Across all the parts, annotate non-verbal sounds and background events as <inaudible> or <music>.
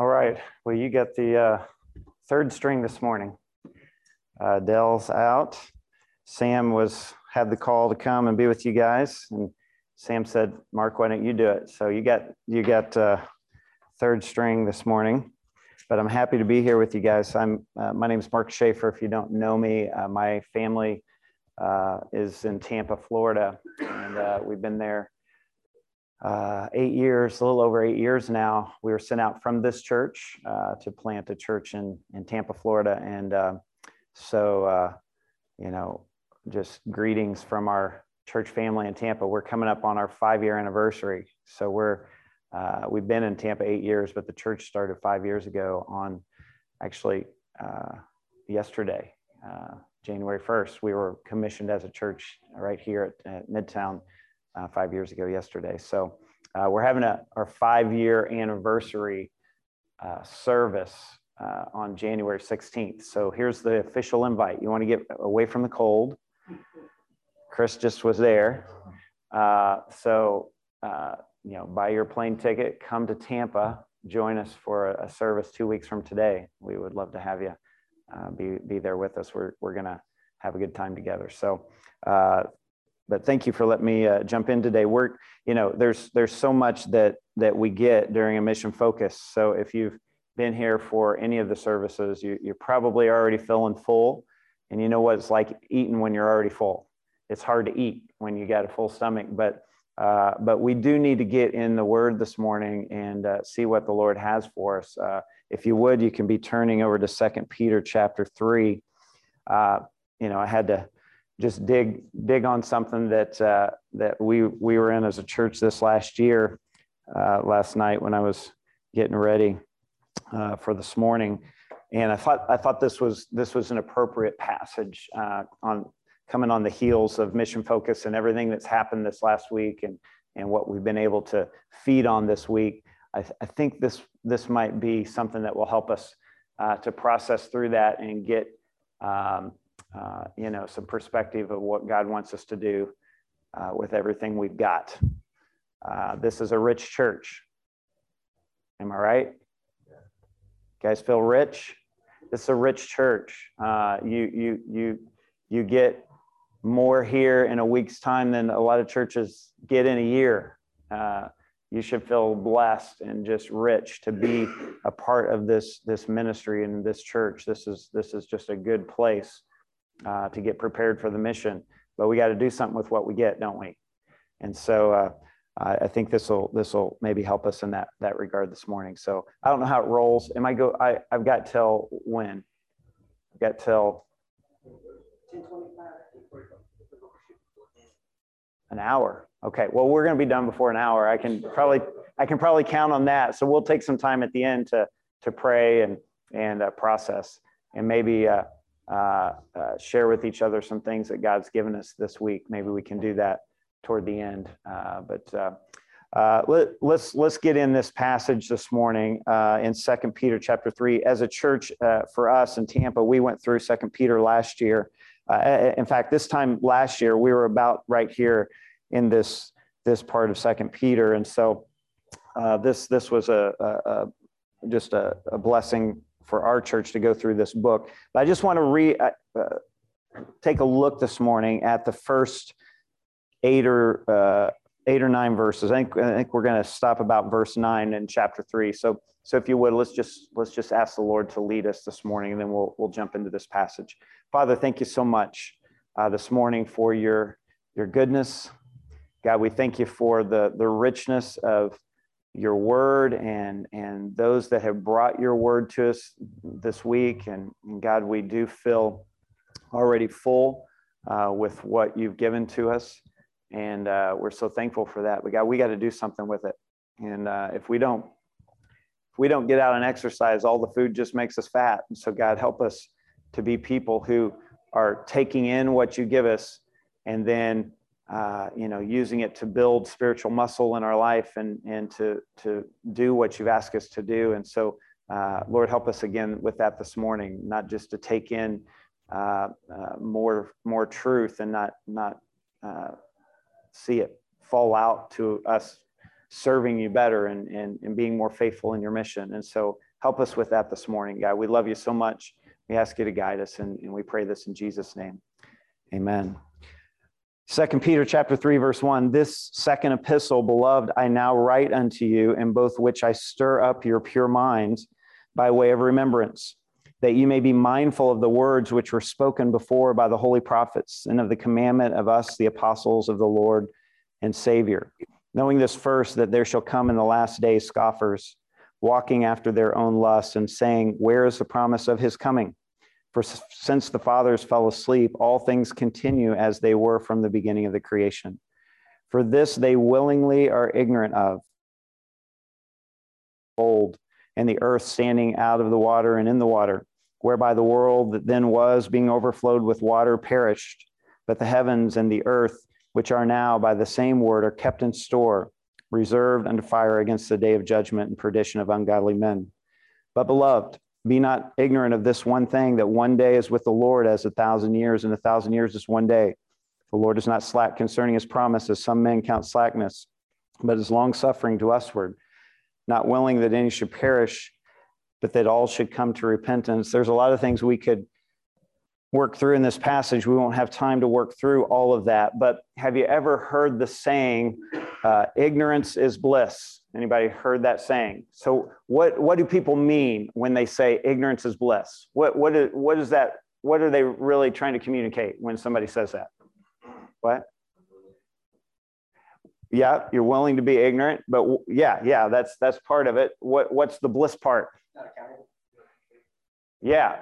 All right. Well, you got the uh, third string this morning. Uh, Dell's out. Sam was had the call to come and be with you guys, and Sam said, "Mark, why don't you do it?" So you got you got uh, third string this morning. But I'm happy to be here with you guys. I'm uh, my name is Mark Schaefer. If you don't know me, uh, my family uh, is in Tampa, Florida, and we've been there uh, eight years, a little over eight years now. We were sent out from this church uh, to plant a church in, in Tampa, Florida. And uh, so, uh, you know, just greetings from our church family in Tampa. We're coming up on our five year anniversary. So we're, uh, we've been in Tampa eight years, but the church started five years ago on actually uh, yesterday, January 1st. We were commissioned as a church right here at, at Midtown uh, five years ago yesterday. So uh, we're having a, our five year anniversary uh, service uh, on January 16th. So here's the official invite. You want to get away from the cold. Chris just was there. Uh, so, uh, you know, buy your plane ticket, come to Tampa, join us for a, a service two weeks from today. We would love to have you be, be there with us. We're, we're going to have a good time together. So, uh, but thank you for letting me uh, jump in today. We're, you know, there's there's so much that that we get during a mission focus. So if you've been here for any of the services, you, you're probably already feeling full, and you know what it's like eating when you're already full. It's hard to eat when you got a full stomach, but uh, but we do need to get in the Word this morning and uh, see what the Lord has for us. Uh, if you would, you can be turning over to Second Peter chapter three. Uh, you know, I had to just dig dig on something that uh, that we we were in as a church this last year, uh, last night when I was getting ready uh, for this morning, and I thought I thought this was this was an appropriate passage uh, on coming on the heels of mission focus and everything that's happened this last week and and what we've been able to feed on this week. I, th- I think this this might be something that will help us uh, to process through that and get. Um, uh, you know, some perspective of what God wants us to do uh, with everything we've got. Uh, this is a rich church. Am I right? You guys feel rich? This is a rich church. Uh, you you you you get more here in a week's time than a lot of churches get in a year. Uh, you should feel blessed and just rich to be a part of this this ministry and this church. This is this is just a good place uh, to get prepared for the mission. But we got to do something with what we get, don't we? And so uh, I think this will this will maybe help us in that that regard this morning. So I don't know how it rolls. Am I go? I I've got till when? I've got till. An hour. Okay. Well, we're going to be done before an hour. I can probably I can probably count on that. So we'll take some time at the end to to pray and and uh, process and maybe uh, uh, uh, share with each other some things that God's given us this week. Maybe we can do that toward the end. Uh, but uh, uh, let, us let's, let's get in this passage this morning in Second Peter chapter three. As a church, for us in Tampa, we went through Second Peter last year. in fact, this time last year, we were about right here in this this part of Second Peter, and so this this was a, a, a just a, a blessing for our church to go through this book. But I just want to re, uh, uh, take a look this morning at the first eight or uh, eight or nine verses. I think, I think we're going to stop about verse nine in chapter three. So, so if you would, let's just let's just ask the Lord to lead us this morning, and then we'll we'll jump into this passage. Father, thank you so much uh, this morning for your your goodness. God, we thank you for the the richness of your word and and those that have brought your word to us this week. And, and god we do feel already full uh, with what you've given to us. And uh, we're so thankful for that. But god we got to do something with it. And uh, if we don't if we don't get out and exercise all the food just makes us fat. And so god help us to be people who are taking in what you give us and then uh, you know, using it to build spiritual muscle in our life and, and to, to do what you've asked us to do. And so, uh, Lord, help us again with that this morning, not just to take in uh, uh more, more truth and not, not uh, see it fall out to us serving you better and, and, and being more faithful in your mission. And so Help us with that this morning, God. We love you so much. We ask you to guide us, and, and we pray this in Jesus' name. Amen. Second Peter chapter 3, verse 1. This second epistle, beloved, I now write unto you, in both which I stir up your pure minds by way of remembrance, that you may be mindful of the words which were spoken before by the holy prophets, and of the commandment of us, the apostles of the Lord and Savior. Knowing this first, that there shall come in the last days scoffers, walking after their own lusts, and saying, Where is the promise of his coming? For since the fathers fell asleep, all things continue as they were from the beginning of the creation. For this they willingly are ignorant of. Old, and the earth standing out of the water and in the water, whereby the world that then was, being overflowed with water, perished. But the heavens and the earth, which are now by the same word, are kept in store, reserved unto fire against the day of judgment and perdition of ungodly men. But beloved, be not ignorant of this one thing that one day is with the Lord as a thousand years, and a thousand years is one day. The Lord is not slack concerning his promise, as some men count slackness, but is long suffering to usward, not willing that any should perish, but that all should come to repentance. There's a lot of things we could work through in this passage. We won't have time to work through all of that. But have you ever heard the saying, uh, ignorance is bliss? Anybody heard that saying? So what, what do people mean when they say ignorance is bliss? What, what, is, what is that? What are they really trying to communicate when somebody says that? What? Yeah, you're willing to be ignorant, but yeah, yeah, that's that's part of it. What what's the bliss part? Yeah,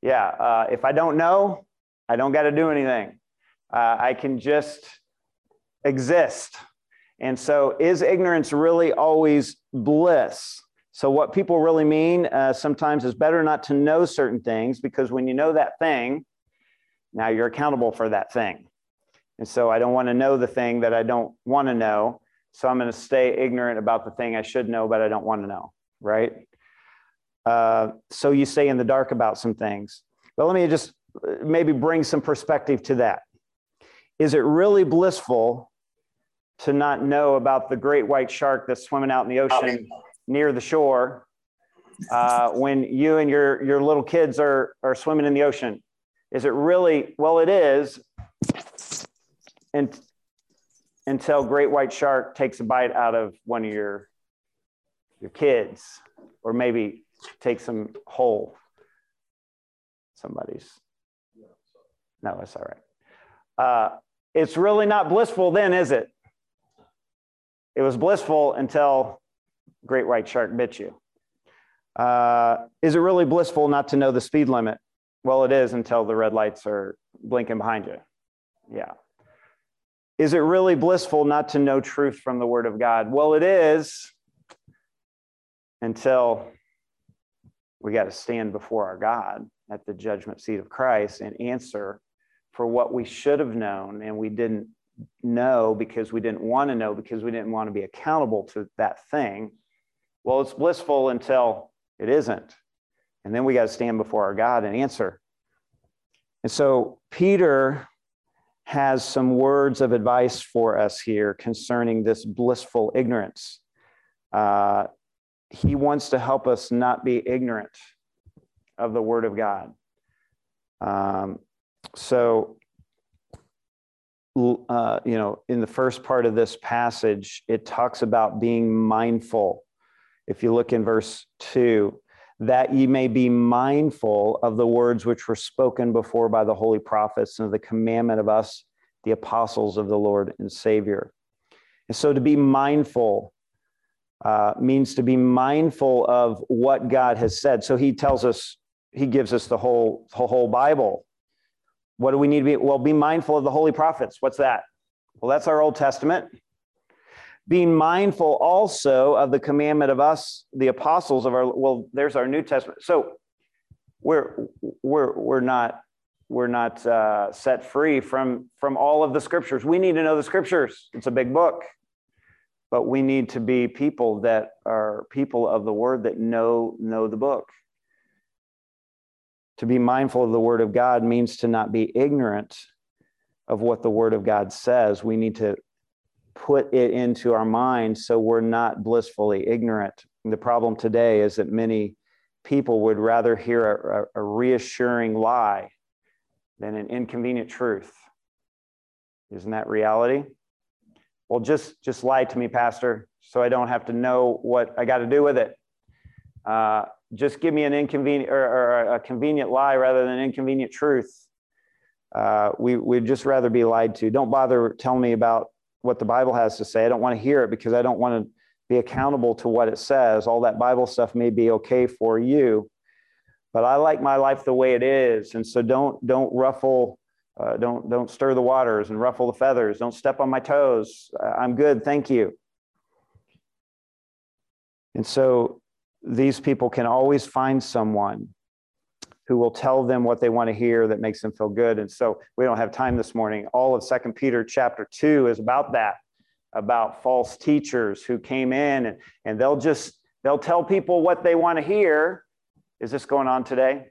yeah. Uh, if I don't know, I don't got to do anything. Uh, I can just exist. And so, is ignorance really always bliss? So, what people really mean uh, sometimes is better not to know certain things because when you know that thing, now you're accountable for that thing. And so, I don't want to know the thing that I don't want to know. So, I'm going to stay ignorant about the thing I should know, but I don't want to know, right? Uh, so, you stay in the dark about some things. But let me just uh, maybe bring some perspective to that. Is it really blissful to not know about the great white shark that's swimming out in the ocean near the shore uh, when you and your, your little kids are, are swimming in the ocean? Is it really? Well, it is and, until great white shark takes a bite out of one of your, your kids or maybe takes them whole. Somebody's. No, it's all right. Uh, it's really not blissful then, is it? It was blissful until great white shark bit you. Uh, is it really blissful not to know the speed limit? Well, it is until the red lights are blinking behind you. Yeah. Is it really blissful not to know truth from the Word of God? Well, it is until we got to stand before our God at the judgment seat of Christ and answer for what we should have known and we didn't know because we didn't want to know because we didn't want to be accountable to that thing. Well, it's blissful until it isn't. And then we got to stand before our God and answer. And so Peter has some words of advice for us here concerning this blissful ignorance. Uh, he wants to help us not be ignorant of the word of God. Um, so uh, you know, in the first part of this passage, it talks about being mindful. If you look in verse two, that ye may be mindful of the words which were spoken before by the holy prophets and of the commandment of us, the apostles of the Lord and Savior. And so to be mindful uh, means to be mindful of what God has said. So he tells us, he gives us the whole, the whole Bible what do we need to be? Well, be mindful of the holy prophets. What's that? Well, that's our Old Testament. Being mindful also of the commandment of us, the apostles of our, well, there's our New Testament. So we're, we're, we're not, we're not uh, set free from, from all of the scriptures. We need to know the scriptures. It's a big book, but we need to be people that are people of the word that know, know the book. To be mindful of the word of God means to not be ignorant of what the word of God says. We need to put it into our mind so we're not blissfully ignorant. And the problem today is that many people would rather hear a, a, reassuring lie than an inconvenient truth. Isn't that reality? Well, just just lie to me, Pastor, so I don't have to know what I got to do with it. Uh, just give me an inconvenient or, or, a convenient lie rather than an inconvenient truth. Uh, we, we'd just rather be lied to. Don't bother telling me about what the Bible has to say. I don't want to hear it because I don't want to be accountable to what it says. All that Bible stuff may be okay for you, but I like my life the way it is. And so don't, don't ruffle, uh, don't, don't stir the waters and ruffle the feathers. Don't step on my toes. I'm good. Thank you. And so these people can always find someone who will tell them what they want to hear that makes them feel good. And so we don't have time this morning. All of Second Peter chapter 2 is about that, about false teachers who came in and, and they'll just they'll tell people what they want to hear. Is this going on today?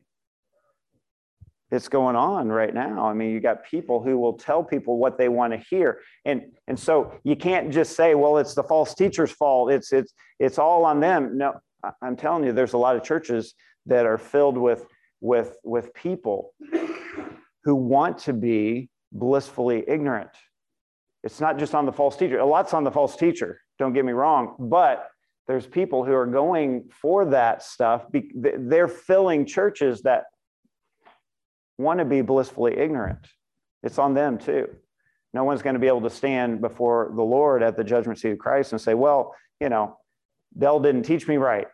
It's going on right now. I mean, you got people who will tell people what they want to hear. And and so you can't just say, well, it's the false teacher's fault. It's it's it's all on them. No, I'm telling you, there's a lot of churches that are filled with with, with people who want to be blissfully ignorant. It's not just on the false teacher. A lot's on the false teacher, don't get me wrong, but there's people who are going for that stuff. They're filling churches that want to be blissfully ignorant. It's on them too. No one's going to be able to stand before the Lord at the judgment seat of Christ and say, well, you know, Dell didn't teach me right.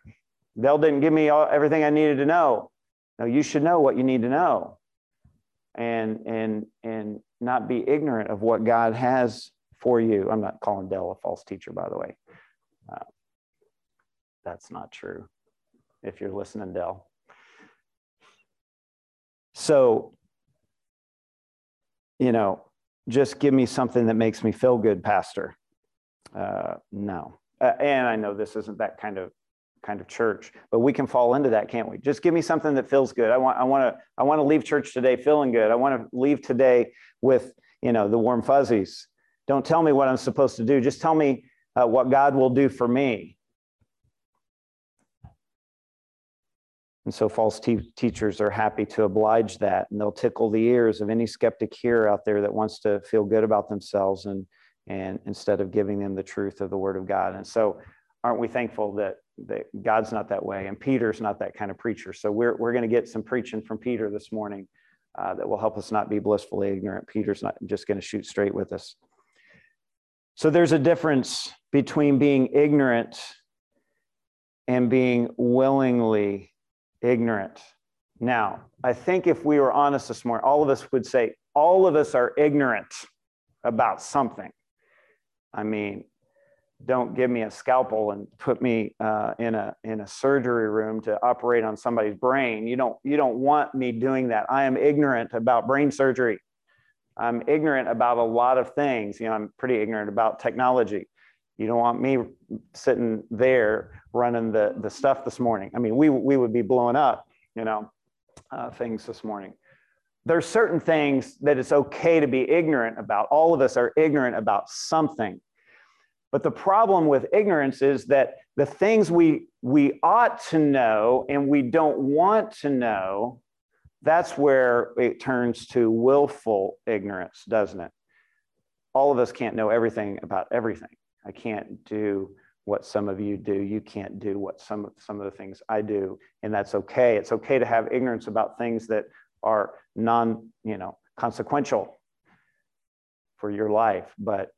Dell didn't give me all, everything I needed to know. Now you should know what you need to know and and and not be ignorant of what God has for you. I'm not calling Dell a false teacher, by the way. Uh, that's not true. If you're listening, Dell. So, you know, just give me something that makes me feel good, Pastor. Uh, no. Uh, and I know this isn't that kind of kind of church. But we can fall into that, can't we? Just give me something that feels good. I want I want to I want to leave church today feeling good. I want to leave today with, you know, the warm fuzzies. Don't tell me what I'm supposed to do. Just tell me uh, what God will do for me. And so false te- teachers are happy to oblige that, and they'll tickle the ears of any skeptic here out there that wants to feel good about themselves and and instead of giving them the truth of the word of God. And so aren't we thankful that that God's not that way, and Peter's not that kind of preacher. So we're we're going to get some preaching from Peter this morning uh, that will help us not be blissfully ignorant. Peter's not just going to shoot straight with us. So there's a difference between being ignorant and being willingly ignorant. Now, I think if we were honest this morning, all of us would say all of us are ignorant about something. I mean, don't give me a scalpel and put me uh, in a in a surgery room to operate on somebody's brain. You don't you don't want me doing that. I am ignorant about brain surgery. I'm ignorant about a lot of things. You know, I'm pretty ignorant about technology. You don't want me sitting there running the the stuff this morning. I mean, we we would be blowing up. You know, uh, things this morning. There's certain things that it's okay to be ignorant about. All of us are ignorant about something but the problem with ignorance is that the things we, we ought to know and we don't want to know, that's where it turns to willful ignorance, doesn't it? All of us can't know everything about everything. I can't do what some of you do. You can't do what some of, some of the things I do. And that's okay. It's okay to have ignorance about things that are non, you know, consequential for your life. But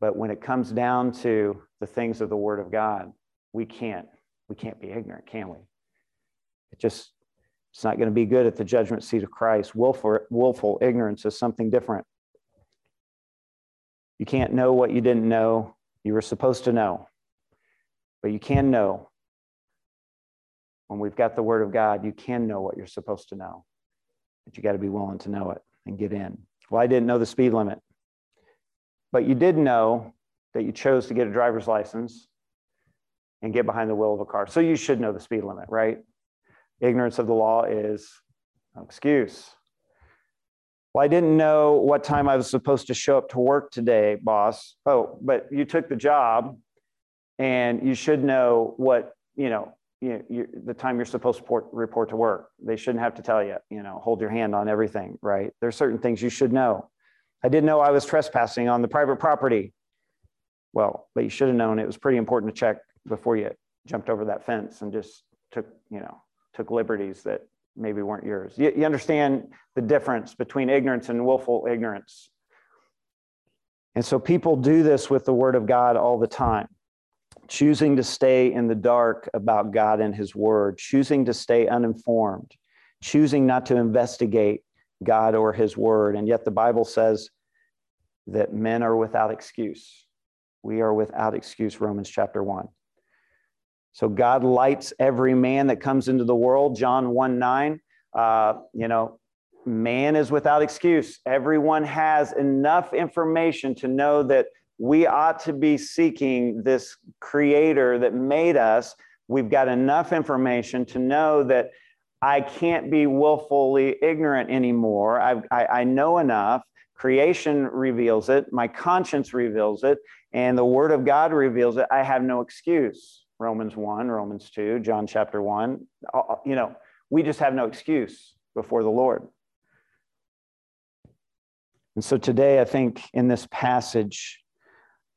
but when it comes down to the things of the Word of God, we can't we can't be ignorant, can we? It just it's not going to be good at the judgment seat of Christ. Willful, willful ignorance is something different. You can't know what you didn't know you were supposed to know, but you can know. When we've got the Word of God, you can know what you're supposed to know, but you got to be willing to know it and get in. Well, I didn't know the speed limit. But you did know that you chose to get a driver's license and get behind the wheel of a car. So you should know the speed limit, right? Ignorance of the law is no excuse. Well, I didn't know what time I was supposed to show up to work today, boss. Oh, but you took the job and you should know what, you know, you know, the time you're supposed to report, report to work. They shouldn't have to tell you, you know, hold your hand on everything, right? There's certain things you should know. I didn't know I was trespassing on the private property. Well, but you should have known it was pretty important to check before you jumped over that fence and just took, you know, took liberties that maybe weren't yours. You, you understand the difference between ignorance and willful ignorance. And so people do this with the word of God all the time choosing to stay in the dark about God and his word, choosing to stay uninformed, choosing not to investigate God or his word. And yet the Bible says that men are without excuse. We are without excuse, Romans chapter 1. So God lights every man that comes into the world, John 1 9. Uh, you know, man is without excuse. Everyone has enough information to know that we ought to be seeking this creator that made us. We've got enough information to know that I can't be willfully ignorant anymore. I, I, I know enough. Creation reveals it, my conscience reveals it, and the word of God reveals it. I have no excuse. Romans 1, Romans 2, John chapter 1. You know, we just have no excuse before the Lord. And so today, I think in this passage,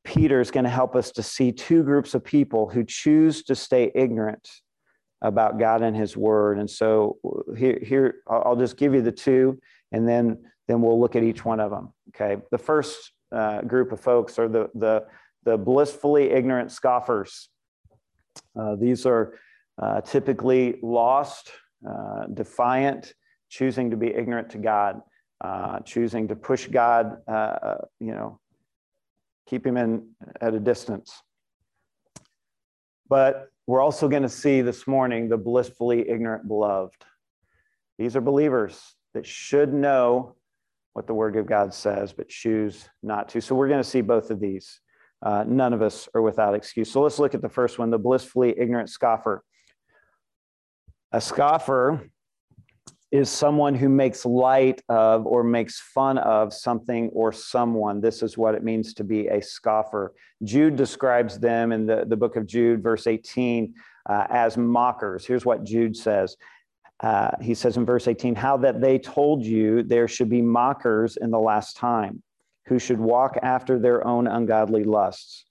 Peter is going to help us to see two groups of people who choose to stay ignorant about God and His Word. And so here, here I'll just give you the two, and then then we'll look at each one of them. Okay. The first uh, group of folks are the the the blissfully ignorant scoffers. Uh, these are uh, typically lost, uh, defiant, choosing to be ignorant to God, uh, choosing to push God, uh, you know, keep him in at a distance. But we're also going to see this morning the blissfully ignorant beloved. These are believers that should know what the word of God says, but choose not to. So we're going to see both of these. Uh, none of us are without excuse. So let's look at the first one the blissfully ignorant scoffer. A scoffer is someone who makes light of or makes fun of something or someone. This is what it means to be a scoffer. Jude describes them in the, the book of Jude, verse 18, uh, as mockers. Here's what Jude says. Uh, he says in verse 18, How that they told you there should be mockers in the last time, who should walk after their own ungodly lusts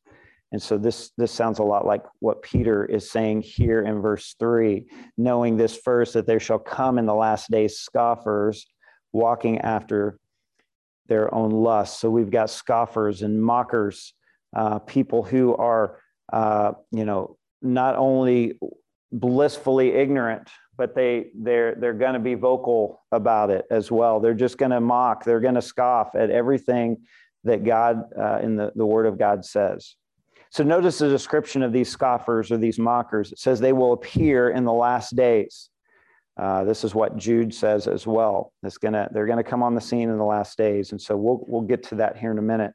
and so this, this sounds a lot like what Peter is saying here in verse 3 knowing this first, that there shall come in the last days scoffers walking after their own lusts. So we've got scoffers and mockers, uh, people who are, uh, you know, not only blissfully ignorant, but they they're they're going to be vocal about it as well. They're just going to mock. They're going to scoff at everything that God uh, in the, the Word of God says. So notice the description of these scoffers or these mockers. It says they will appear in the last days. Uh, this is what Jude says as well. It's gonna, they're going to come on the scene in the last days, and so we'll we'll get to that here in a minute.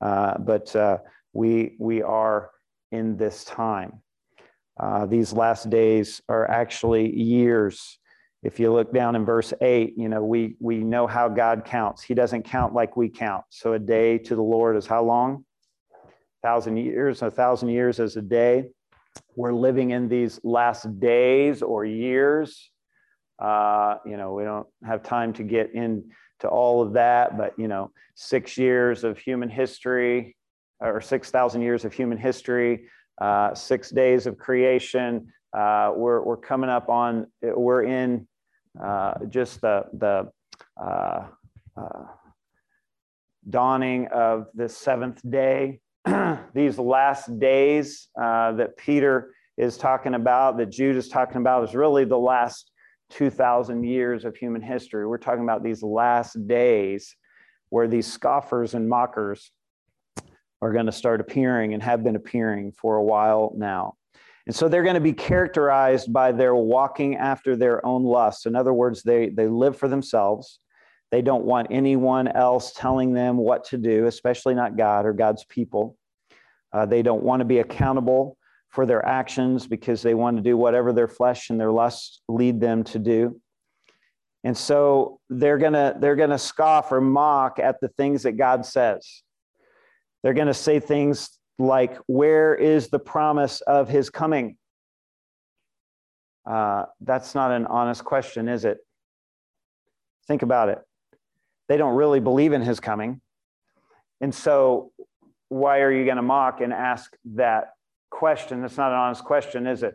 Uh, but uh, we we are in this time. Uh, these last days are actually years. If you look down in verse eight, you know we we know how God counts. He doesn't count like we count. So a day to the Lord is how long? Thousand years, a thousand years as a day. We're living in these last days or years. Uh, you know, we don't have time to get into all of that, but you know, six years of human history, or six thousand years of human history, uh, six days of creation. Uh, we're we're coming up on. We're in uh, just the the uh, uh, dawning of the seventh day. <clears throat> these last days uh, that Peter is talking about, that Jude is talking about, is really the last 2,000 years of human history. We're talking about these last days where these scoffers and mockers are going to start appearing and have been appearing for a while now. And so they're going to be characterized by their walking after their own lusts. In other words, they, they live for themselves. They don't want anyone else telling them what to do, especially not God or God's people. Uh, they don't want to be accountable for their actions because they want to do whatever their flesh and their lusts lead them to do. And so they're going to they're going to scoff or mock at the things that God says. They're going to say things like where is the promise of his coming? uh, that's not an honest question, is it? Think about it. They don't really believe in his coming. And so, why are you going to mock and ask that question? That's not an honest question, is it?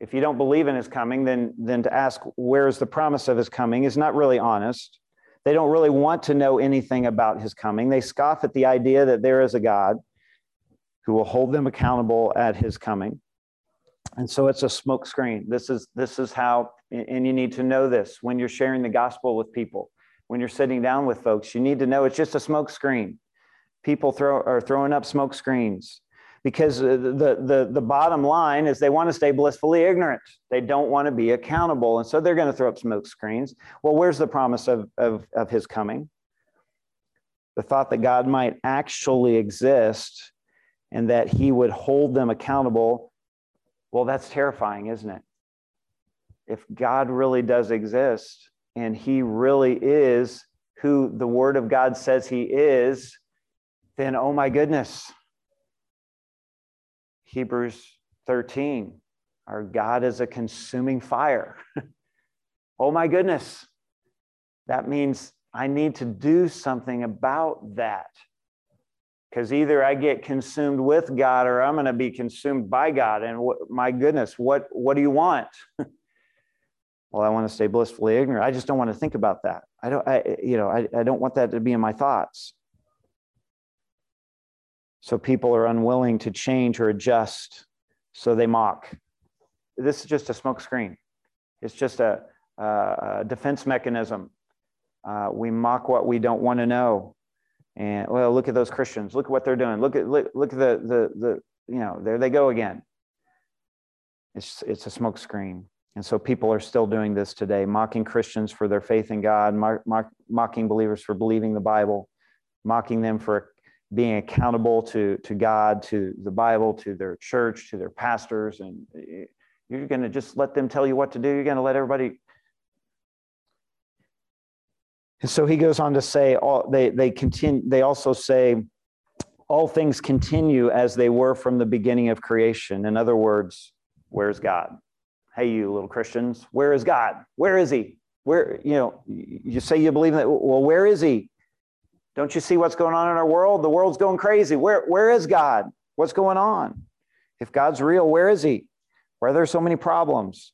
If you don't believe in his coming, then, then to ask where is the promise of his coming is not really honest. They don't really want to know anything about his coming. They scoff at the idea that there is a God who will hold them accountable at his coming. And so it's a smokescreen. This is this is how, and you need to know this when you're sharing the gospel with people, when you're sitting down with folks, you need to know it's just a smokescreen. People throw are throwing up smoke screens because uh, the, the, the bottom line is they want to stay blissfully ignorant. They don't want to be accountable. And so they're going to throw up smoke screens. Well, where's the promise of, of, of his coming? The thought that God might actually exist and that he would hold them accountable. Well, that's terrifying, isn't it? If God really does exist and he really is who the word of God says he is, then oh my goodness Hebrews 13. Our God is a consuming fire. <laughs> oh my goodness. That means I need to do something about that. Because either I get consumed with God or I'm going to be consumed by God. And my goodness, what, what do you want? <laughs> well, I want to stay blissfully ignorant. I just don't want to think about that. I don't, I, you know, I, I don't want that to be in my thoughts. So people are unwilling to change or adjust, so they mock. This is just a smokescreen. It's just a, a, defense mechanism. Uh, we mock what we don't want to know. And well, look at those Christians. Look at what they're doing. Look at look, look at the the the you know there they go again. It's it's a smokescreen. And so people are still doing this today, mocking Christians for their faith in God, mock, mock, mocking believers for believing the Bible, mocking them for being accountable to, to God, to the Bible, to their church, to their pastors, and you're going to just let them tell you what to do. You're going to let everybody. And so he goes on to say, all, they, they, continue, they also say, all things continue as they were from the beginning of creation. In other words, where's God? Hey, you little Christians, where is God? Where is he? Where, you know, you say you believe that. Well, where is he? Don't you see what's going on in our world? The world's going crazy. Where, where is God? What's going on? If God's real, where is he? Why are there so many problems?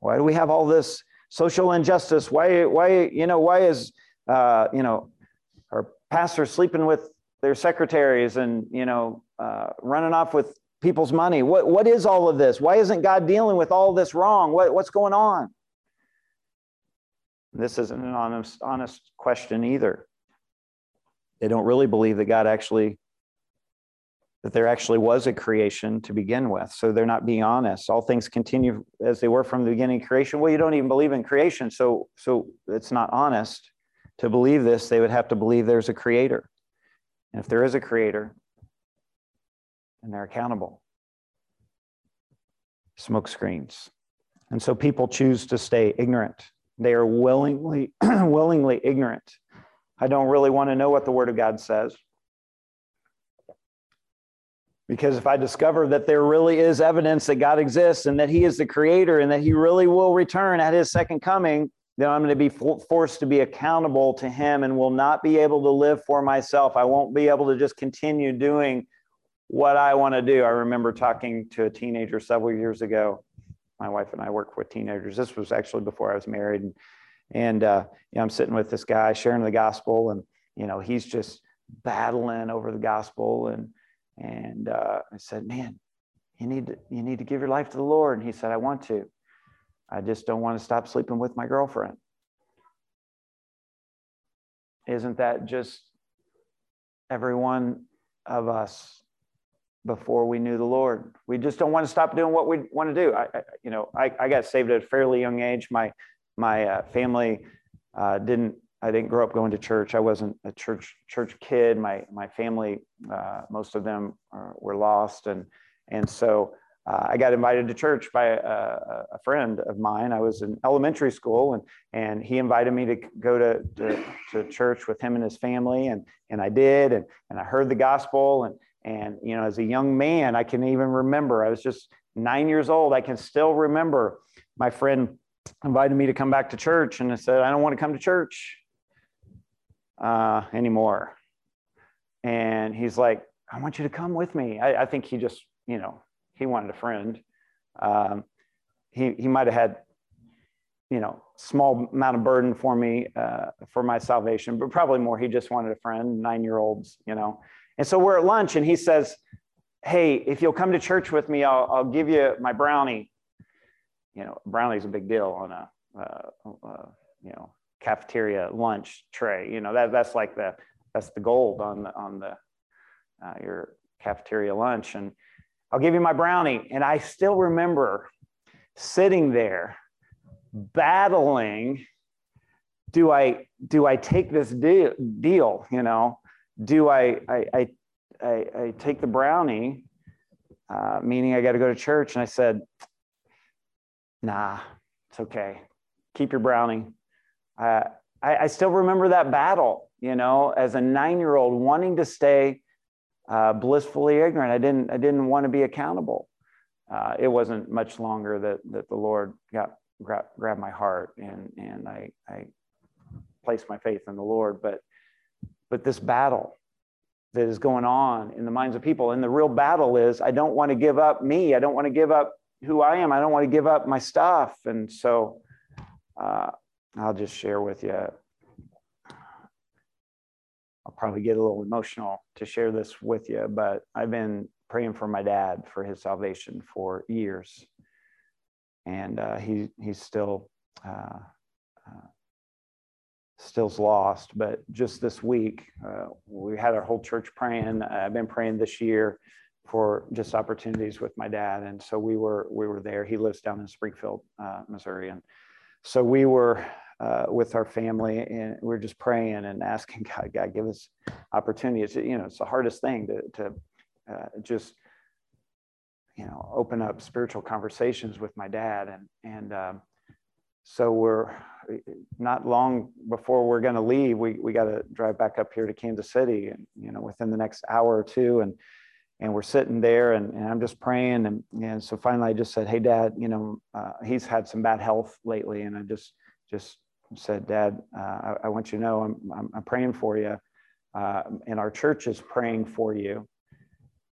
Why do we have all this social injustice? Why, why, you know, why is, uh, you know, our pastors sleeping with their secretaries and, you know, uh, running off with people's money? What, what is all of this? Why isn't God dealing with all this wrong? What, what's going on? This isn't an honest, honest question either. They don't really believe that God actually, that there actually was a creation to begin with. So they're not being honest. All things continue as they were from the beginning of creation. Well, you don't even believe in creation. So, so it's not honest. To believe this, they would have to believe there's a creator. And if there is a creator, then they're accountable. Smoke screens. And so people choose to stay ignorant. They are willingly, <clears throat> willingly ignorant I don't really want to know what the Word of God says. Because if I discover that there really is evidence that God exists and that He is the creator and that He really will return at His second coming, then I'm going to be forced to be accountable to Him and will not be able to live for myself. I won't be able to just continue doing what I want to do. I remember talking to a teenager several years ago. My wife and I work with teenagers. This was actually before I was married. And and uh, you know, I'm sitting with this guy sharing the gospel, and you know, he's just battling over the gospel. And and uh, I said, "Man, you need to you need to give your life to the Lord." And he said, "I want to. I just don't want to stop sleeping with my girlfriend." Isn't that just every one of us before we knew the Lord? We just don't want to stop doing what we want to do. I, I you know, I, I got saved at a fairly young age. My my uh, family uh, didn't I didn't grow up going to church. I wasn't a church church kid. My my family, uh, most of them were lost, and and so uh, I got invited to church by a, a, friend of mine. I was in elementary school, and and he invited me to go to, to, to church with him and his family, and and I did, and and I heard the gospel, and and you know as a young man, I can even remember I was just nine years old, I can still remember my friend invited me to come back to church, and I said, I don't want to come to church uh, anymore. And he's like, I want you to come with me. I, I think he just, you know, he wanted a friend. Um, he he might have had, you know, small amount of burden for me uh, for my salvation, but probably more. He just wanted a friend, nine year olds, you know. And so we're at lunch, and he says, "Hey, if you'll come to church with me, I'll I'll give you my brownie." You know, brownie's a big deal on a uh, uh, you know cafeteria lunch tray. You know that that's like the that's the gold on the on the uh, your cafeteria lunch, and I'll give you my brownie. And I still remember sitting there battling do i do i take this deal, deal you know do i i i, I, I take the brownie uh, meaning i got to go to church and i said nah it's okay. Keep your brownie. Uh, I, I still remember that battle you know as a nine year old wanting to stay uh, blissfully ignorant. I didn't i didn't want to be accountable. Uh, it wasn't much longer that that the lord got grab, grabbed my heart and, and I, I placed my faith in the Lord. But, but this battle that is going on in the minds of people, and the real battle is I don't want to give up me. I don't want to give up who I am. I don't want to give up my stuff. And so uh, I'll just share with you. I'll probably get a little emotional to share this with you, but I've been praying for my dad for his salvation for years and uh, he he's still uh, uh, still's lost. But just this week, uh, we had our whole church praying. I've been praying this year for just opportunities with my dad, and so we were we were there. He lives down in Springfield, uh, Missouri, and so we were. Uh, with our family, and we are just praying and asking <laughs> God, God, give us opportunities. You know, it's the hardest thing to, to just you know open up spiritual conversations with my dad and and um, so we're not long before we're going to leave we, we got to drive back up here to kansas city and you know within the next hour or two and and we're sitting there and, and i'm just praying and, and so finally i just said hey dad you know uh, he's had some bad health lately and i just just said dad uh, I, I, want you to know i'm, I'm, I'm praying for you uh, and our church is praying for you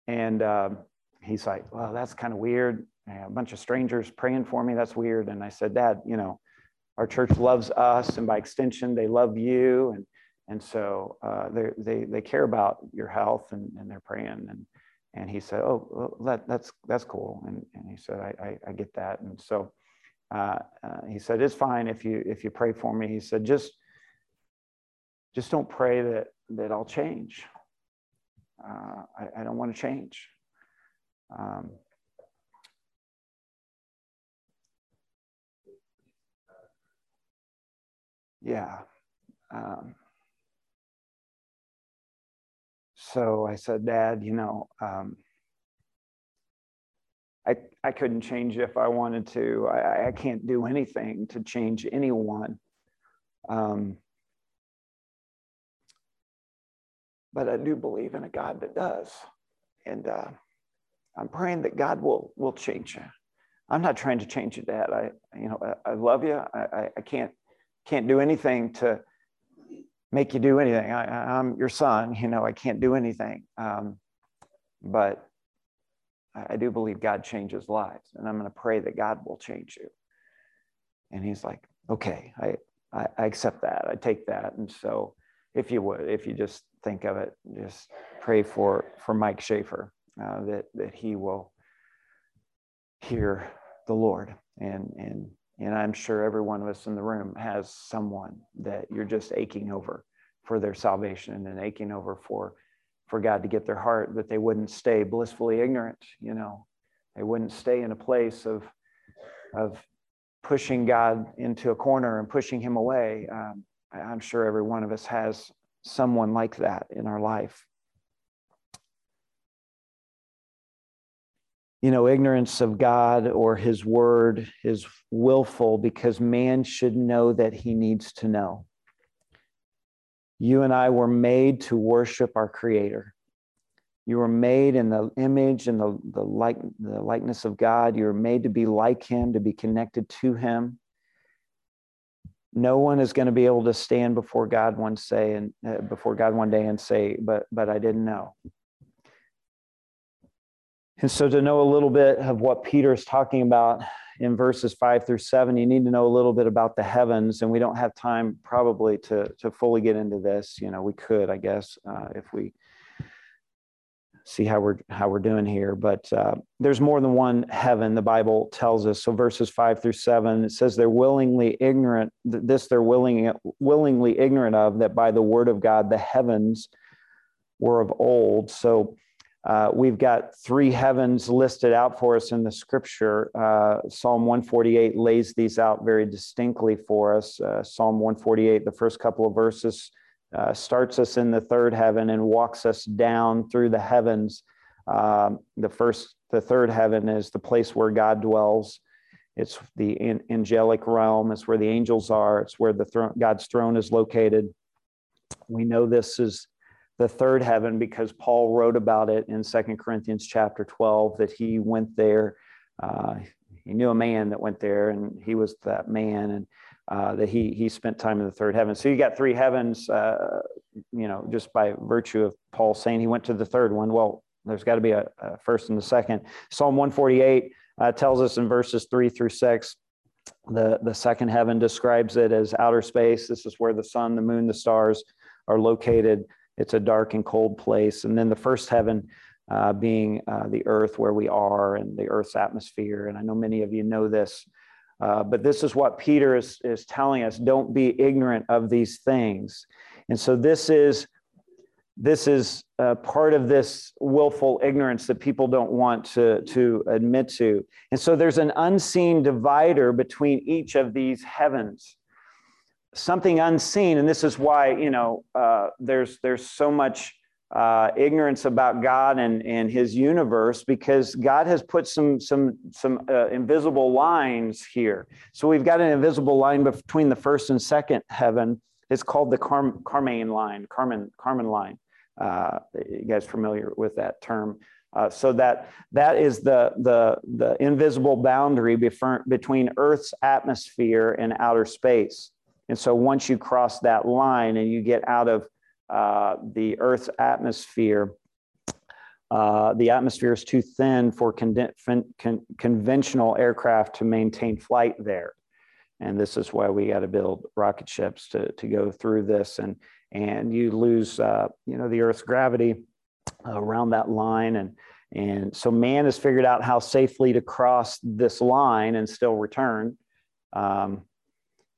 and um, he's like, well, that's kind of weird. A bunch of strangers praying for me. That's weird. And I said, Dad, you know, our church loves us, and by extension, they love you. And and so uh, they they care about your health, and, and they're praying. And and he said, oh, that that's that's cool. And and he said, I I, I get that. And so uh, uh, he said, it's fine if you if you pray for me. He said, just just don't pray that that I'll change. Uh, I, I don't want to change. Um, yeah. Um, so I said, Dad, you know, um, I, I couldn't change if I wanted to. I, I can't do anything to change anyone. Um, but I do believe in a God that does. And uh, I'm praying that God will will change you. I'm not trying to change you, Dad. I you know I, I love you. I, I, I can't can't do anything to make you do anything. I, am your son. You know I can't do anything. Um, but I do believe God changes lives, and I'm going to pray that God will change you. And he's like, okay, I, I, I accept that. I take that. And so, if you would, if you just think of it, just pray for for Mike Schaefer uh, that that he will hear the Lord. And and and I'm sure every one of us in the room has someone that you're just aching over for their salvation and aching over for for God to get their heart that they wouldn't stay blissfully ignorant, you know. They wouldn't stay in a place of of pushing God into a corner and pushing him away. Um, I'm sure every one of us has someone like that in our life. You know, ignorance of God or his word is willful because man should know that he needs to know. You and I were made to worship our creator. You were made in the image and the, the, like, the likeness of God. You were made to be like Him, to be connected to Him. No one is going to be able to stand before God one say and uh, before God one day and say, "But but I didn't know." And so, to know a little bit of what Peter is talking about in verses five through seven, you need to know a little bit about the heavens. And we don't have time probably to to fully get into this. You know, we could, I guess, uh, if we see how we're how we're doing here but uh, there's more than one heaven the bible tells us so verses five through seven it says they're willingly ignorant this they're willing willingly ignorant of that by the word of god the heavens were of old so uh, we've got three heavens listed out for us in the scripture. Uh, Psalm 148 lays these out very distinctly for us. Uh, Psalm 148, the first couple of verses uh, starts us in the third heaven and walks us down through the heavens. Um, the first, the third heaven is the place where God dwells. It's the angelic realm. It's where the angels are. It's where the God's throne is located. We know this is the third heaven because Paul wrote about it in Second Corinthians chapter 12 that he went there. Uh, he knew a man that went there, and he was that man. And uh, that he he spent time in the third heaven. So you got three heavens, uh, you know, just by virtue of Paul saying he went to the third one. Well, there's got to be a, a, first and a second. Psalm 148 uh, tells us in verses three through six. The, the second heaven describes it as outer space. This is where the sun, the moon, the stars are located. It's a dark and cold place. And then the first heaven uh, being uh, the earth where we are and the earth's atmosphere. And I know many of you know this. Uh, but this is what Peter is, is telling us don't be ignorant of these things. And so this is this is uh, part of this willful ignorance that people don't want to, to admit to. And so there's an unseen divider between each of these heavens, something unseen. And this is why, you know, uh, there's, there's so much uh, ignorance about God and, and his universe because God has put some, some, some uh, invisible lines here. So we've got an invisible line between the first and second heaven. It's called the Car- line, Kármán, Kármán line. Uh, you guys familiar with that term? Uh, so that that is the the the invisible boundary between Earth's atmosphere and outer space. And so once you cross that line and you get out of uh, the Earth's atmosphere. Uh, the atmosphere is too thin for con- con- conventional aircraft to maintain flight there. And this is why we got to build rocket ships to, to go through this. And, and you lose, uh, you know, the Earth's gravity around that line. And, and so man has figured out how safely to cross this line and still return. Um,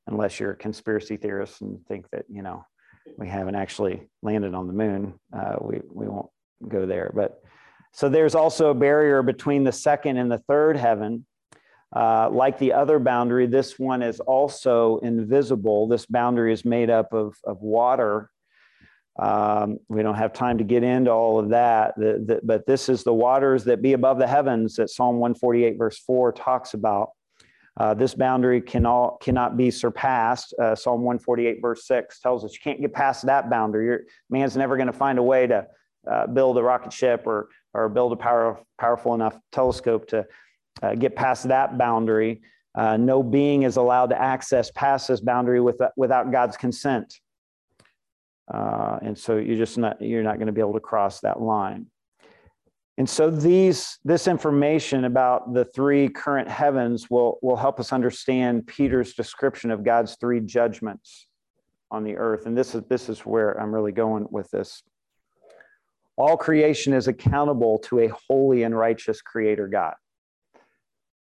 unless you're a conspiracy theorist and think that, you know, we haven't actually landed on the moon. Uh, we, we won't go there. But so there's also a barrier between the second and the third heaven. Uh, like the other boundary, this one is also invisible. This boundary is made up of, of water. Um, we don't have time to get into all of that, the, the, but this is the waters that be above the heavens that Psalm 148, verse 4 talks about. Uh, this boundary can all, cannot be surpassed. Uh, Psalm 148, verse 6 tells us you can't get past that boundary. Your, man's never going to find a way to uh, build a rocket ship or, or build a power, powerful enough telescope to uh, get past that boundary. Uh, no being is allowed to access past this boundary with, without God's consent. And so you're just not, you're not going to be able to cross that line. And so these, this information about the three current heavens will, will help us understand Peter's description of God's three judgments on the earth. And this is, this is where I'm really going with this. All creation is accountable to a holy and righteous creator God.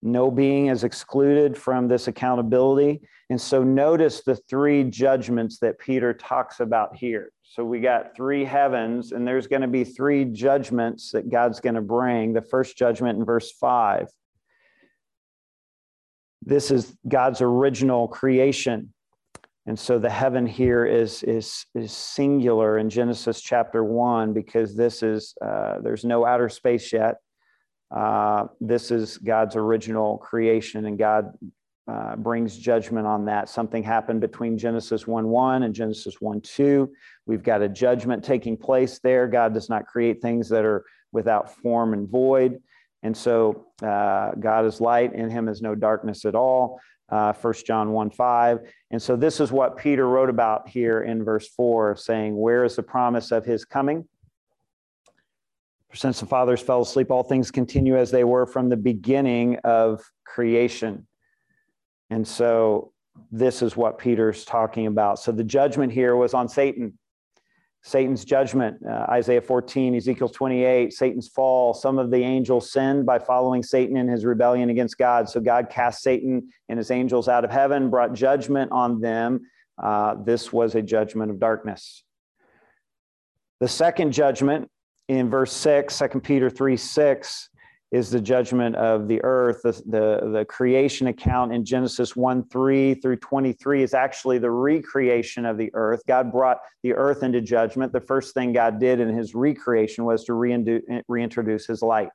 No being is excluded from this accountability. And so notice the three judgments that Peter talks about here. So we got three heavens, and there's going to be three judgments that God's going to bring. The first judgment in verse five. This is God's original creation. And so the heaven here is, is, is singular in Genesis chapter one because this is, uh, there's no outer space yet. Uh, this is God's original creation, and God uh, brings judgment on that. Something happened between Genesis 1 1 and Genesis 1 2. We've got a judgment taking place there. God does not create things that are without form and void. And so uh, God is light, in him is no darkness at all. Uh, 1 John 1 5. And so this is what Peter wrote about here in verse 4, saying, Where is the promise of his coming? Since the fathers fell asleep, all things continue as they were from the beginning of creation. And so this is what Peter's talking about. So the judgment here was on Satan. Satan's judgment, uh, Isaiah 14, Ezekiel 28, Satan's fall. Some of the angels sinned by following Satan in his rebellion against God. So God cast Satan and his angels out of heaven, brought judgment on them. Uh, this was a judgment of darkness. The second judgment in verse 6, 2 Peter 3 6, is the judgment of the earth. The, the, the, creation account in Genesis 1 3 through 23 is actually the recreation of the earth. God brought the earth into judgment. The first thing God did in his recreation was to reintroduce his light.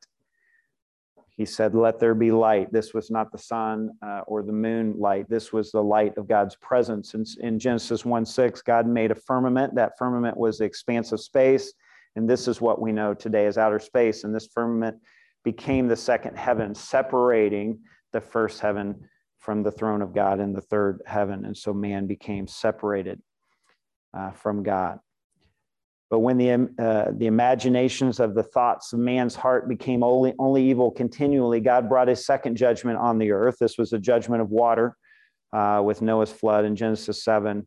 He said, Let there be light. This was not the sun uh, or the moon light. This was the light of God's presence. In, in Genesis 1 6, God made a firmament. That firmament was the expanse of space. And this is what we know today as outer space. And this firmament became the second heaven, separating the first heaven from the throne of God in the third heaven. And so man became separated uh, from God. But when the, uh, the imaginations of the thoughts of man's heart became only, only evil continually, God brought a second judgment on the earth. This was a judgment of water uh, with Noah's flood in Genesis 7.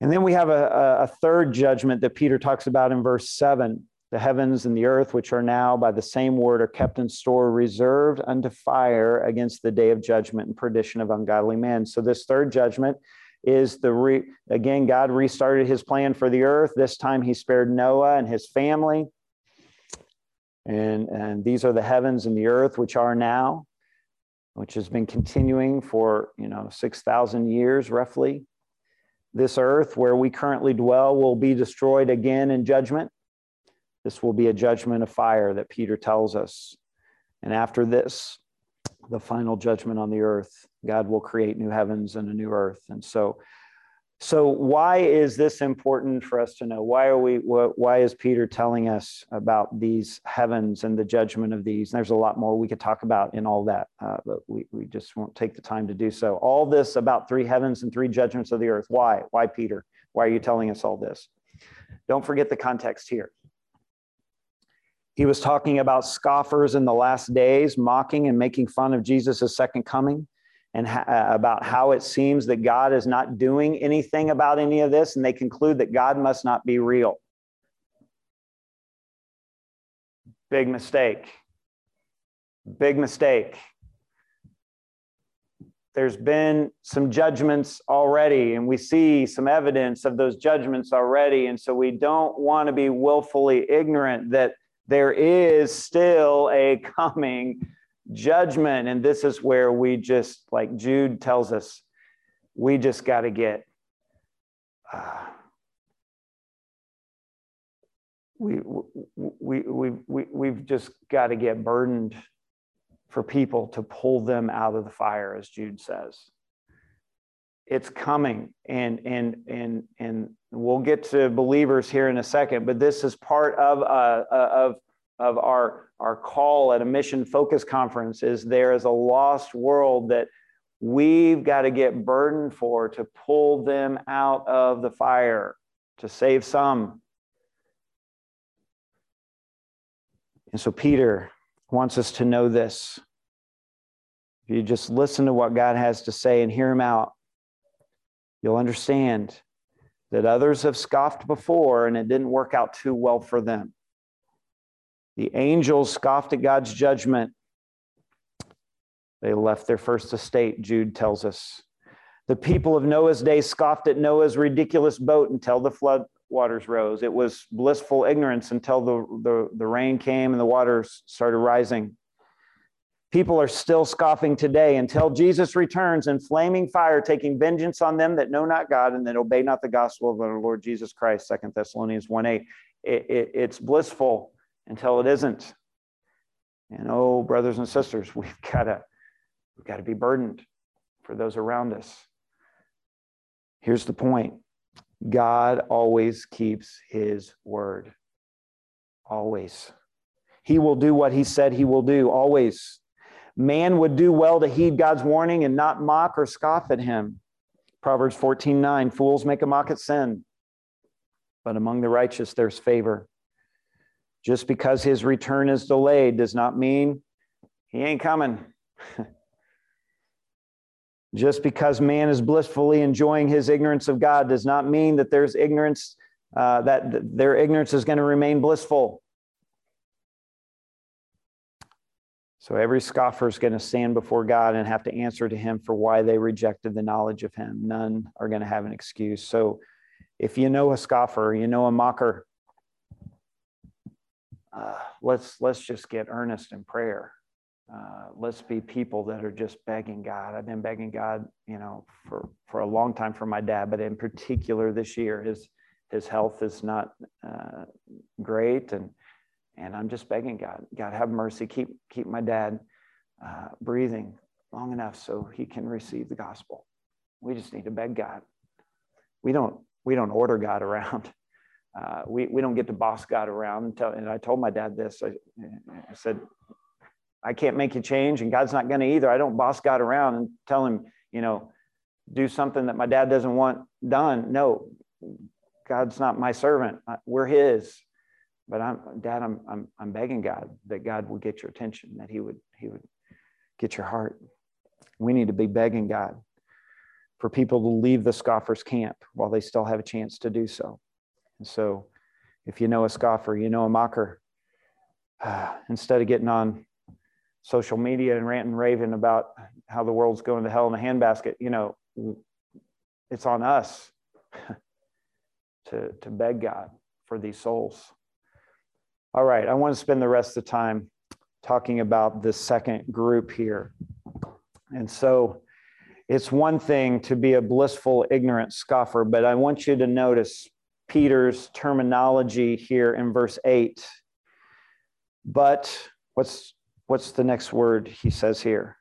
And then we have a, a third judgment that Peter talks about in verse 7 the heavens and the earth, which are now by the same word, are kept in store, reserved unto fire against the day of judgment and perdition of ungodly men. So, this third judgment is the re, again, God restarted his plan for the earth. This time he spared Noah and his family. And, and these are the heavens and the earth, which are now, which has been continuing for, you know, 6,000 years roughly. This earth where we currently dwell will be destroyed again in judgment. This will be a judgment of fire that Peter tells us. And after this, the final judgment on the earth, God will create new heavens and a new earth. And so, so why is this important for us to know? Why are we? Why is Peter telling us about these heavens and the judgment of these? And there's a lot more we could talk about in all that, uh, but we we just won't take the time to do so. All this about three heavens and three judgments of the earth. Why? Why, Peter? Why are you telling us all this? Don't forget the context here. He was talking about scoffers in the last days, mocking and making fun of Jesus' second coming, and ha- uh, about how it seems that God is not doing anything about any of this, and they conclude that God must not be real. Big mistake. Big mistake. There's been some judgments already, and we see some evidence of those judgments already. And so we don't want to be willfully ignorant that there is still a coming judgment. And this is where we just, like Jude tells us, we just got to get. Uh, we, we, we, we, we've just got to get burdened for people to pull them out of the fire, as Jude says. It's coming, and and and and we'll get to believers here in a second, but this is part of, uh, uh, of, of our, our call at a mission focus conference is there is a lost world that we've got to get burdened for to pull them out of the fire, to save some. And so Peter wants us to know this. If you just listen to what God has to say and hear him out, you'll understand that others have scoffed before and it didn't work out too well for them. The angels scoffed at God's judgment. They left their first estate, Jude tells us. The people of Noah's day scoffed at Noah's ridiculous boat until the flood waters rose. It was blissful ignorance until the, the, the rain came and the waters started rising. People are still scoffing today until Jesus returns in flaming fire, taking vengeance on them that know not God and that obey not the gospel of our Lord Jesus Christ. Second Thessalonians 1 8. It, it, it's blissful until it isn't. And oh, brothers and sisters, <laughs> we've got to We've got to be burdened for those around us. Here's the point God always keeps his word. Always. He will do what he said he will do, always. Man would do well to heed God's warning and not mock or scoff at him. Proverbs 14 9 Fools make a mock at sin, but among the righteous there's favor. Just because his return is delayed does not mean he ain't coming. <laughs> Just because man is blissfully enjoying his ignorance of God does not mean that there's ignorance, uh, that their ignorance is going to remain blissful. So every scoffer is going to stand before God and have to answer to him for why they rejected the knowledge of him. None are going to have an excuse. So if you know a scoffer, you know a mocker, uh, let's let's just get earnest in prayer. Uh, let's be people that are just begging God. I've been begging God, you know, for for a long time for my dad, but in particular this year, his his health is not uh, great, and and I'm just begging God, God, have mercy, keep keep my dad uh, breathing long enough so he can receive the gospel. We just need to beg God. We don't we don't order God around. <laughs> Uh, we we don't get to boss God around. And, tell, and I told my dad this. I, I said, I can't make you change, and God's not going to either. I don't boss God around and tell him, you know, do something that my dad doesn't want done. No, God's not my servant. We're His. But I'm, Dad, I'm, I'm, I'm begging God that God would get your attention, that He would, He would get your heart. We need to be begging God for people to leave the scoffer's camp while they still have a chance to do so. And so, if you know a scoffer, you know a mocker, uh, instead of getting on social media and ranting raving about how the world's going to hell in a handbasket, you know, it's on us <laughs> to, to beg God for these souls. All right, I want to spend the rest of the time talking about the second group here. And so it's one thing to be a blissful, ignorant scoffer, but I want you to notice Peter's terminology here in verse 8. But what's what's the next word he says here?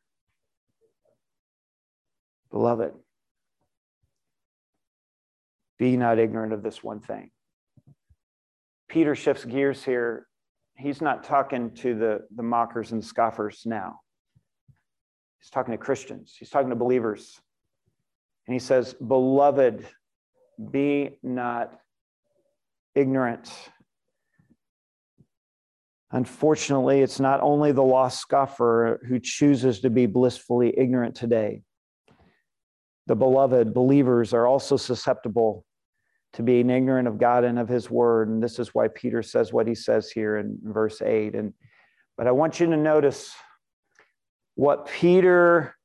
Beloved, be not ignorant of this one thing Peter shifts gears here. He's not talking to the, the mockers and scoffers now. He's talking to Christians, he's talking to believers. And he says, Beloved, be not ignorant. Unfortunately, it's not only the lost scoffer who chooses to be blissfully ignorant today. The beloved believers are also susceptible to being ignorant of God and of his word. And this is why Peter says what he says here in verse 8. And but I want you to notice what Peter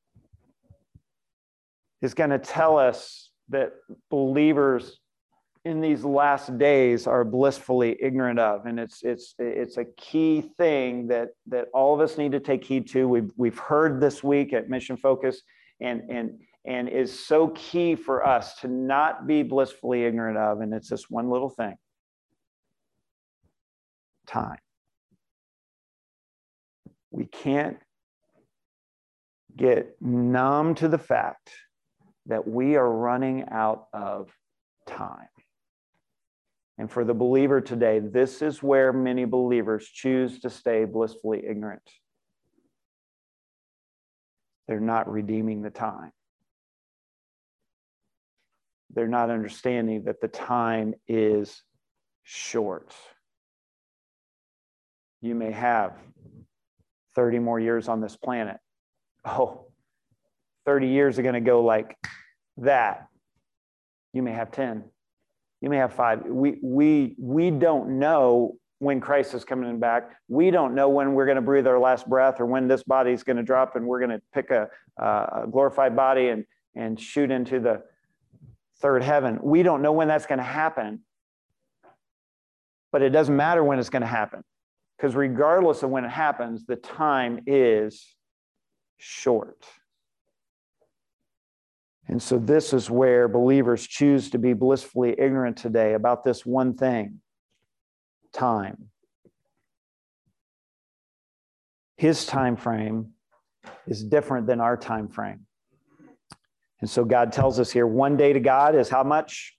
is going to tell us that believers in these last days are blissfully ignorant of and it's it's it's a key thing that that all of us need to take heed to we've we've heard this week at mission focus and and and is so key for us to not be blissfully ignorant of. And it's this one little thing time. We can't get numb to the fact that we are running out of time. And for the believer today, this is where many believers choose to stay blissfully ignorant. They're not redeeming the time they're not understanding that the time is short. You may have 30 more years on this planet. Oh, 30 years are going to go like that. You may have 10. You may have five. We, we, we don't know when Christ is coming back. We don't know when we're going to breathe our last breath or when this body is going to drop and we're going to pick a, a glorified body and, and shoot into the, third heaven. We don't know when that's going to happen, but it doesn't matter when it's going to happen because regardless of when it happens, the time is short. And so, this is where believers choose to be blissfully ignorant today about this one thing time. His time frame is different than our time frame. And so God tells us here one day to God is how much?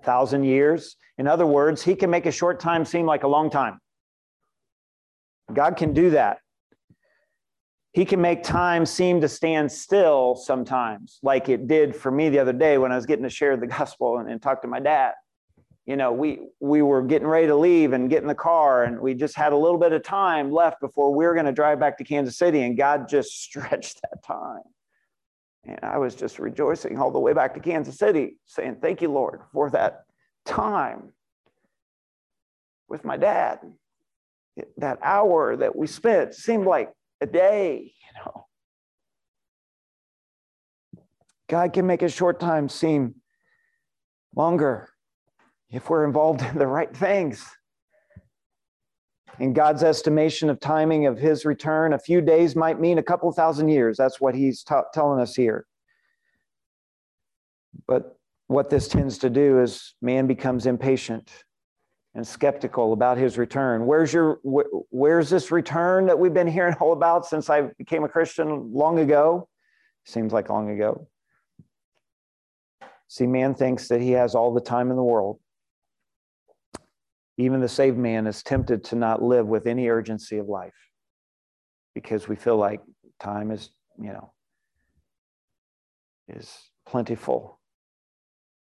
A thousand years. In other words, he can make a short time seem like a long time. God can do that. He can make time seem to stand still sometimes, like it did for me the other day when I was getting to share the <laughs> gospel and, and talk to my dad. You know, we we were getting ready to leave and get in the car, and we just had a little bit of time left before we were going to drive back to Kansas City, and God just <laughs> stretched that time. And I was just rejoicing all the way back to Kansas City, saying, Thank you, Lord, for that time with my dad. That hour that we spent seemed like a day, you know. God can make a short time seem longer if we're involved in the right things. In God's estimation of timing of his return, a few days might mean a couple thousand years. That's what he's t- telling us here. But what this tends to do is man becomes impatient and skeptical about his return. Where's your wh- where's this return that we've been hearing all about since I became a Christian long ago? Seems like long ago. See, man thinks that he has all the time in the world. Even the saved man is tempted to not live with any urgency of life because we feel like time is, you know, is plentiful.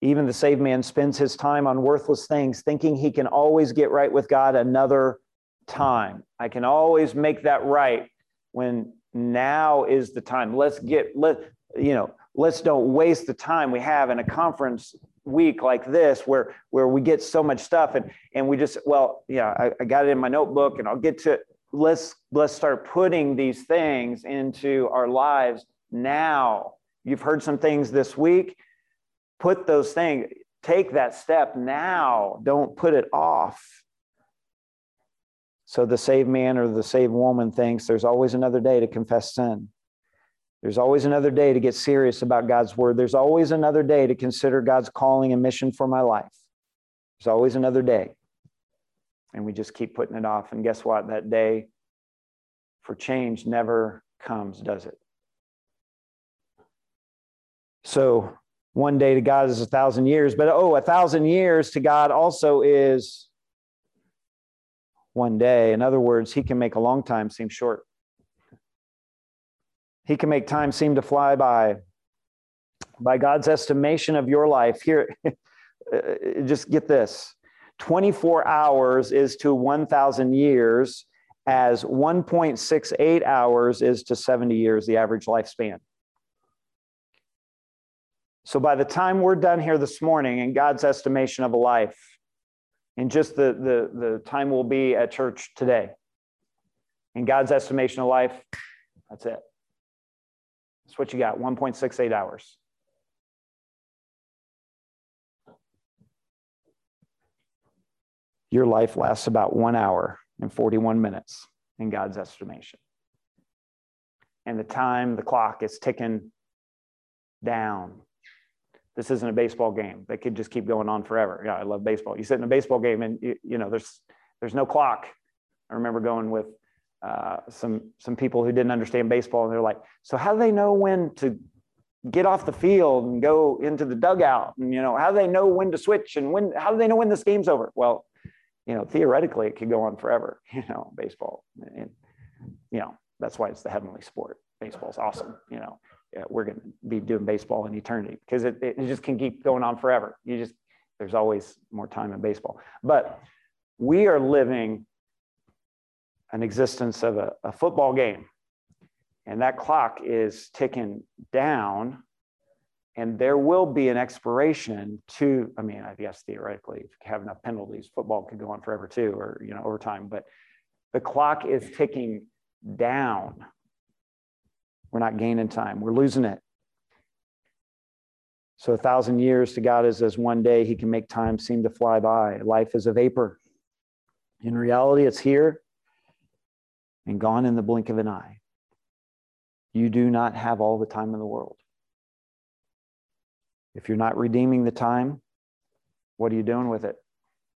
Even the saved man spends his time on worthless things, thinking he can always get right with God another time. I can always make that right when now is the time. Let's get, let, you know, let's don't waste the time we have in a conference week like this where where we get so much stuff and and we just well yeah I, I got it in my notebook and i'll get to let's let's start putting these things into our lives now. You've heard some things this week. Put those things take that step now. Don't put it off. So the saved man or the saved woman thinks there's always another day to confess sin there's always another day to get serious about God's word. There's always another day to consider God's calling and mission for my life. There's always another day. And we just keep putting it off. And guess what? That day for change never comes, does it? So one day to God is a thousand years, but oh, a thousand years to God also is one day. In other words, he can make a long time seem short. He can make time seem to fly by. By God's estimation of your life, here, <laughs> just get this 24 hours is to 1,000 years, as 1.68 hours is to 70 years, the average lifespan. So by the time we're done here this morning, in God's estimation of a life, in just the, the, the time we'll be at church today, in God's estimation of life, that's it. That's what you got 1.68 hours. Your life lasts about one hour and 41 minutes in God's estimation. And the time, the clock is ticking down. This isn't a baseball game. They could just keep going on forever. Yeah, I love baseball. You sit in a baseball game and you, you know there's there's no clock. I remember going with uh, some some people who didn't understand baseball, and they're like, "So how do they know when to get off the field and go into the dugout? And you know, how do they know when to switch? And when how do they know when this game's over?" Well, you know, theoretically, it could go on forever. <laughs> You know, baseball, and you know that's why it's the heavenly sport. Baseball's awesome. You know, yeah, we're going to be doing baseball in eternity because it, it just can keep going on forever. You just there's always more time in baseball, but we are living an existence of a, a football game. And that clock is ticking down and there will be an expiration to i mean i guess theoretically if you have enough penalties football could go on forever too or you know over time but the clock is ticking down. We're not gaining time. We're losing it. So a thousand years to god is as one day. He can make time seem to fly by. Life is a vapor. In reality it's here and gone in the blink of an eye. You do not have all the time in the world. If you're not redeeming the time, what are you doing with it?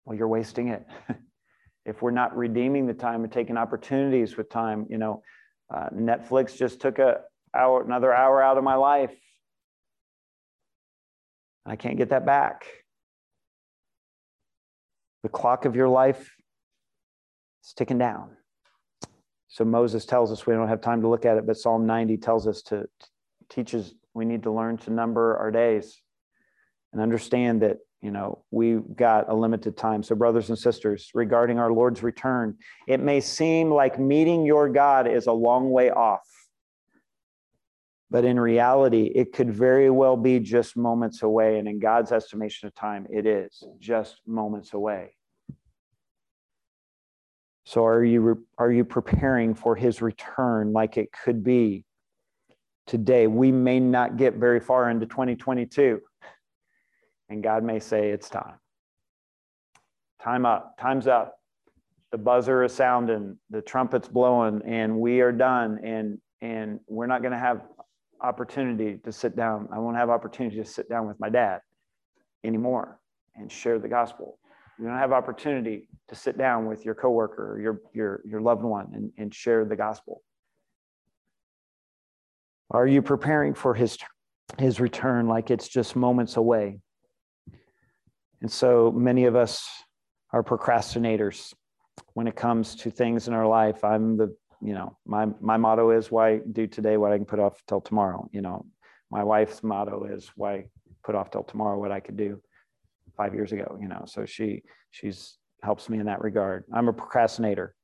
Well, you're wasting it. <laughs> if we're not redeeming the time and taking opportunities with time, you know, Uh, Netflix just took a hour, another hour out of my life. I can't get that back. The clock of your life is ticking down. So Moses tells us we don't have time to look at it, but Psalm 90 tells us to teaches we need to learn to number our days and understand that you know we've got a limited time. So brothers and sisters regarding our lord's return it may seem like meeting your god is a long way off but in reality it could very well be just moments away. And in god's estimation of time it is just moments away so are you are you preparing for his return like it could be today we may not get very far into 2022 and God may say, It's time. Time up. Time's up. The buzzer is sounding, the trumpet's blowing, and we are done. And, and we're not going to have opportunity to sit down. I won't have opportunity to sit down with my dad anymore and share the gospel. You don't have opportunity to sit down with your coworker or your, your, your loved one and, and share the gospel. Are you preparing for his, his return like it's just moments away? And so many of us are procrastinators when it comes to things in our life. I'm the, you know, my my motto is why do today what I can put off till tomorrow. You know, my wife's motto is why put off till tomorrow what I could do five years ago. You know, so she she's helps me in that regard. I'm a procrastinator.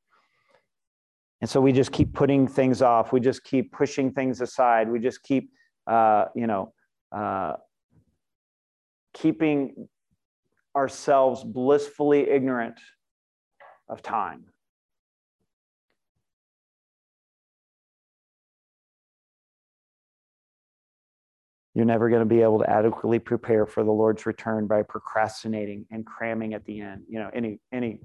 And so we just keep putting things off. We just keep pushing things aside. We just keep, uh, you know, uh, keeping ourselves blissfully ignorant of time. You're never going to be able to adequately prepare for the Lord's return by procrastinating and cramming at the end. You know, any any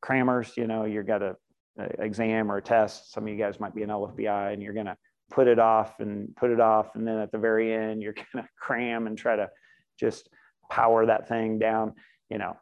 crammers, you know, you've got a, a exam or a test. Some of you guys might be an LFBI and you're going to put it off and put it off. And then at the very end, you're <laughs> going to cram and try to just power that thing down. You know,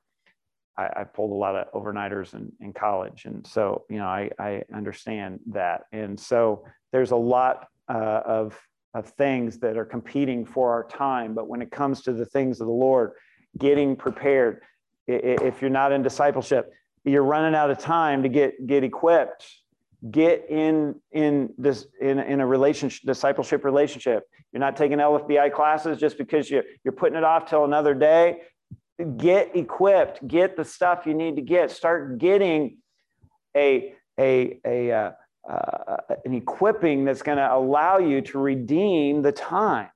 I, I pulled a lot of overnighters in, in college. And so, you know, I, I understand that. And so there's a lot uh, of, of things that are competing for our time. But when it comes to the things of the Lord, getting prepared, if you're not in discipleship, you're running out of time to get, get equipped. Get in in this in, in a relationship discipleship relationship. You're not taking lfbi classes just because you, you're putting it off till another day. Get equipped. Get the stuff you need to get. Start getting a a a uh, uh, an equipping that's going to allow you to redeem the time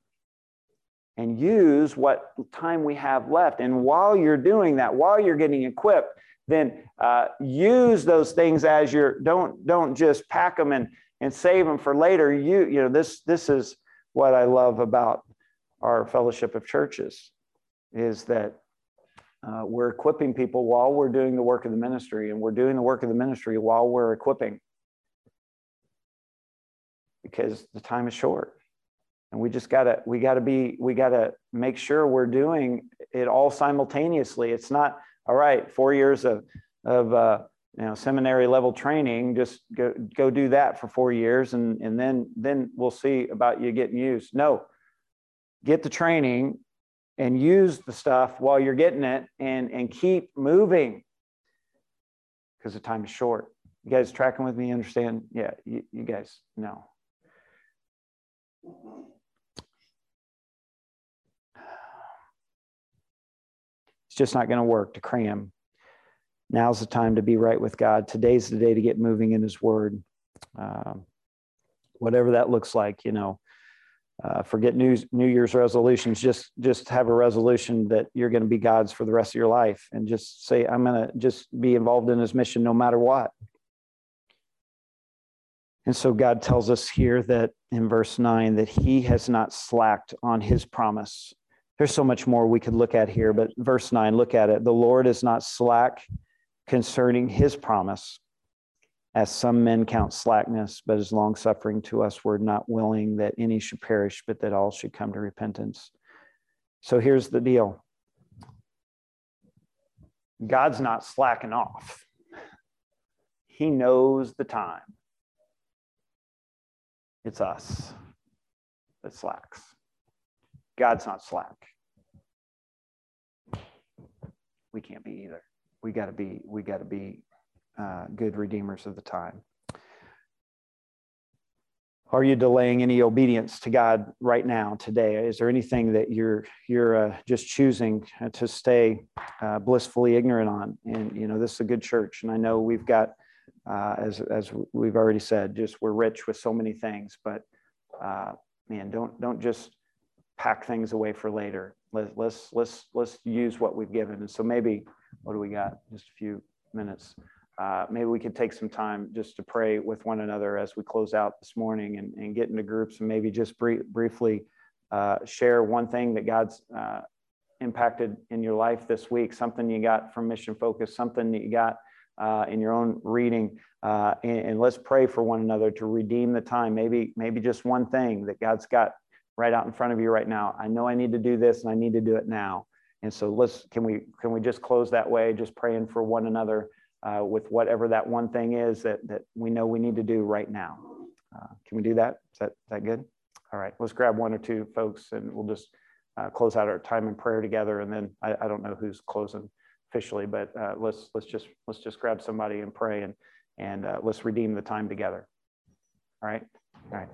and use what time we have left. And while you're doing that while you're getting equipped then uh, use those things as your don't don't just pack them and and save them for later. You you know this this is what i love about our fellowship of churches is that uh, we're equipping people while we're doing the work of the ministry and we're doing the work of the ministry while we're equipping because the time is short and we just gotta we gotta be we gotta make sure we're doing it all simultaneously it's not all right, four years of, of uh, you know, seminary level training, just go, go do that for four years and, and then, then we'll see about you getting used. No, get the training and use the stuff while you're getting it and, and keep moving because the time is short. You guys tracking with me? Understand? Yeah, you, you guys know. Just not going to work to cram. Now's the time to be right with God. Today's the day to get moving in His Word. Uh, whatever that looks like, you know. Uh, forget New, New Year's resolutions. Just just have a resolution that you're going to be God's for the rest of your life, and just say, "I'm going to just be involved in His mission no matter what." And so God tells us here that in verse nine that He has not slacked on His promise there's so much more we could look at here, but verse 9, look at it. The Lord is not slack concerning his promise, as some men count slackness, but is long suffering to us. We're not willing that any should perish, but that all should come to repentance. So here's the deal God's not slacking off, He knows the time. It's us that slacks. God's not slack. We can't be either. We got to be. We got to be uh, good redeemers of the time. Are you delaying any obedience to God right now, today? Is there anything that you're you're uh, just choosing to stay uh, blissfully ignorant on? And you know, this is a good church, and I know we've got, uh, as as we've already said, just we're rich with so many things. But uh, man, don't don't just pack things away for later. Let, let's let's let's use what we've given. And so maybe, what do we got? Just a few minutes uh, maybe we could take some time just to pray with one another as we close out this morning and, and get into groups and maybe just brief, briefly uh, share one thing that God's uh, impacted in your life this week, something you got from Mission Focus, something that you got uh, in your own reading. Uh, and, and, let's pray for one another to redeem the time. Maybe, maybe just one thing that God's got right out in front of you right now. I know I need to do this and I need to do it now. And so let's, can we, can we just close that way, just praying for one another uh, with whatever that one thing is that, that we know we need to do right now. Uh, can we do that? Is that, is that good? All right, let's grab one or two folks and we'll just uh, close out our time in prayer together. And then I, I don't know who's closing officially, but uh, let's, let's, just, let's just grab somebody and pray and, and uh, let's redeem the time together. All right, all right.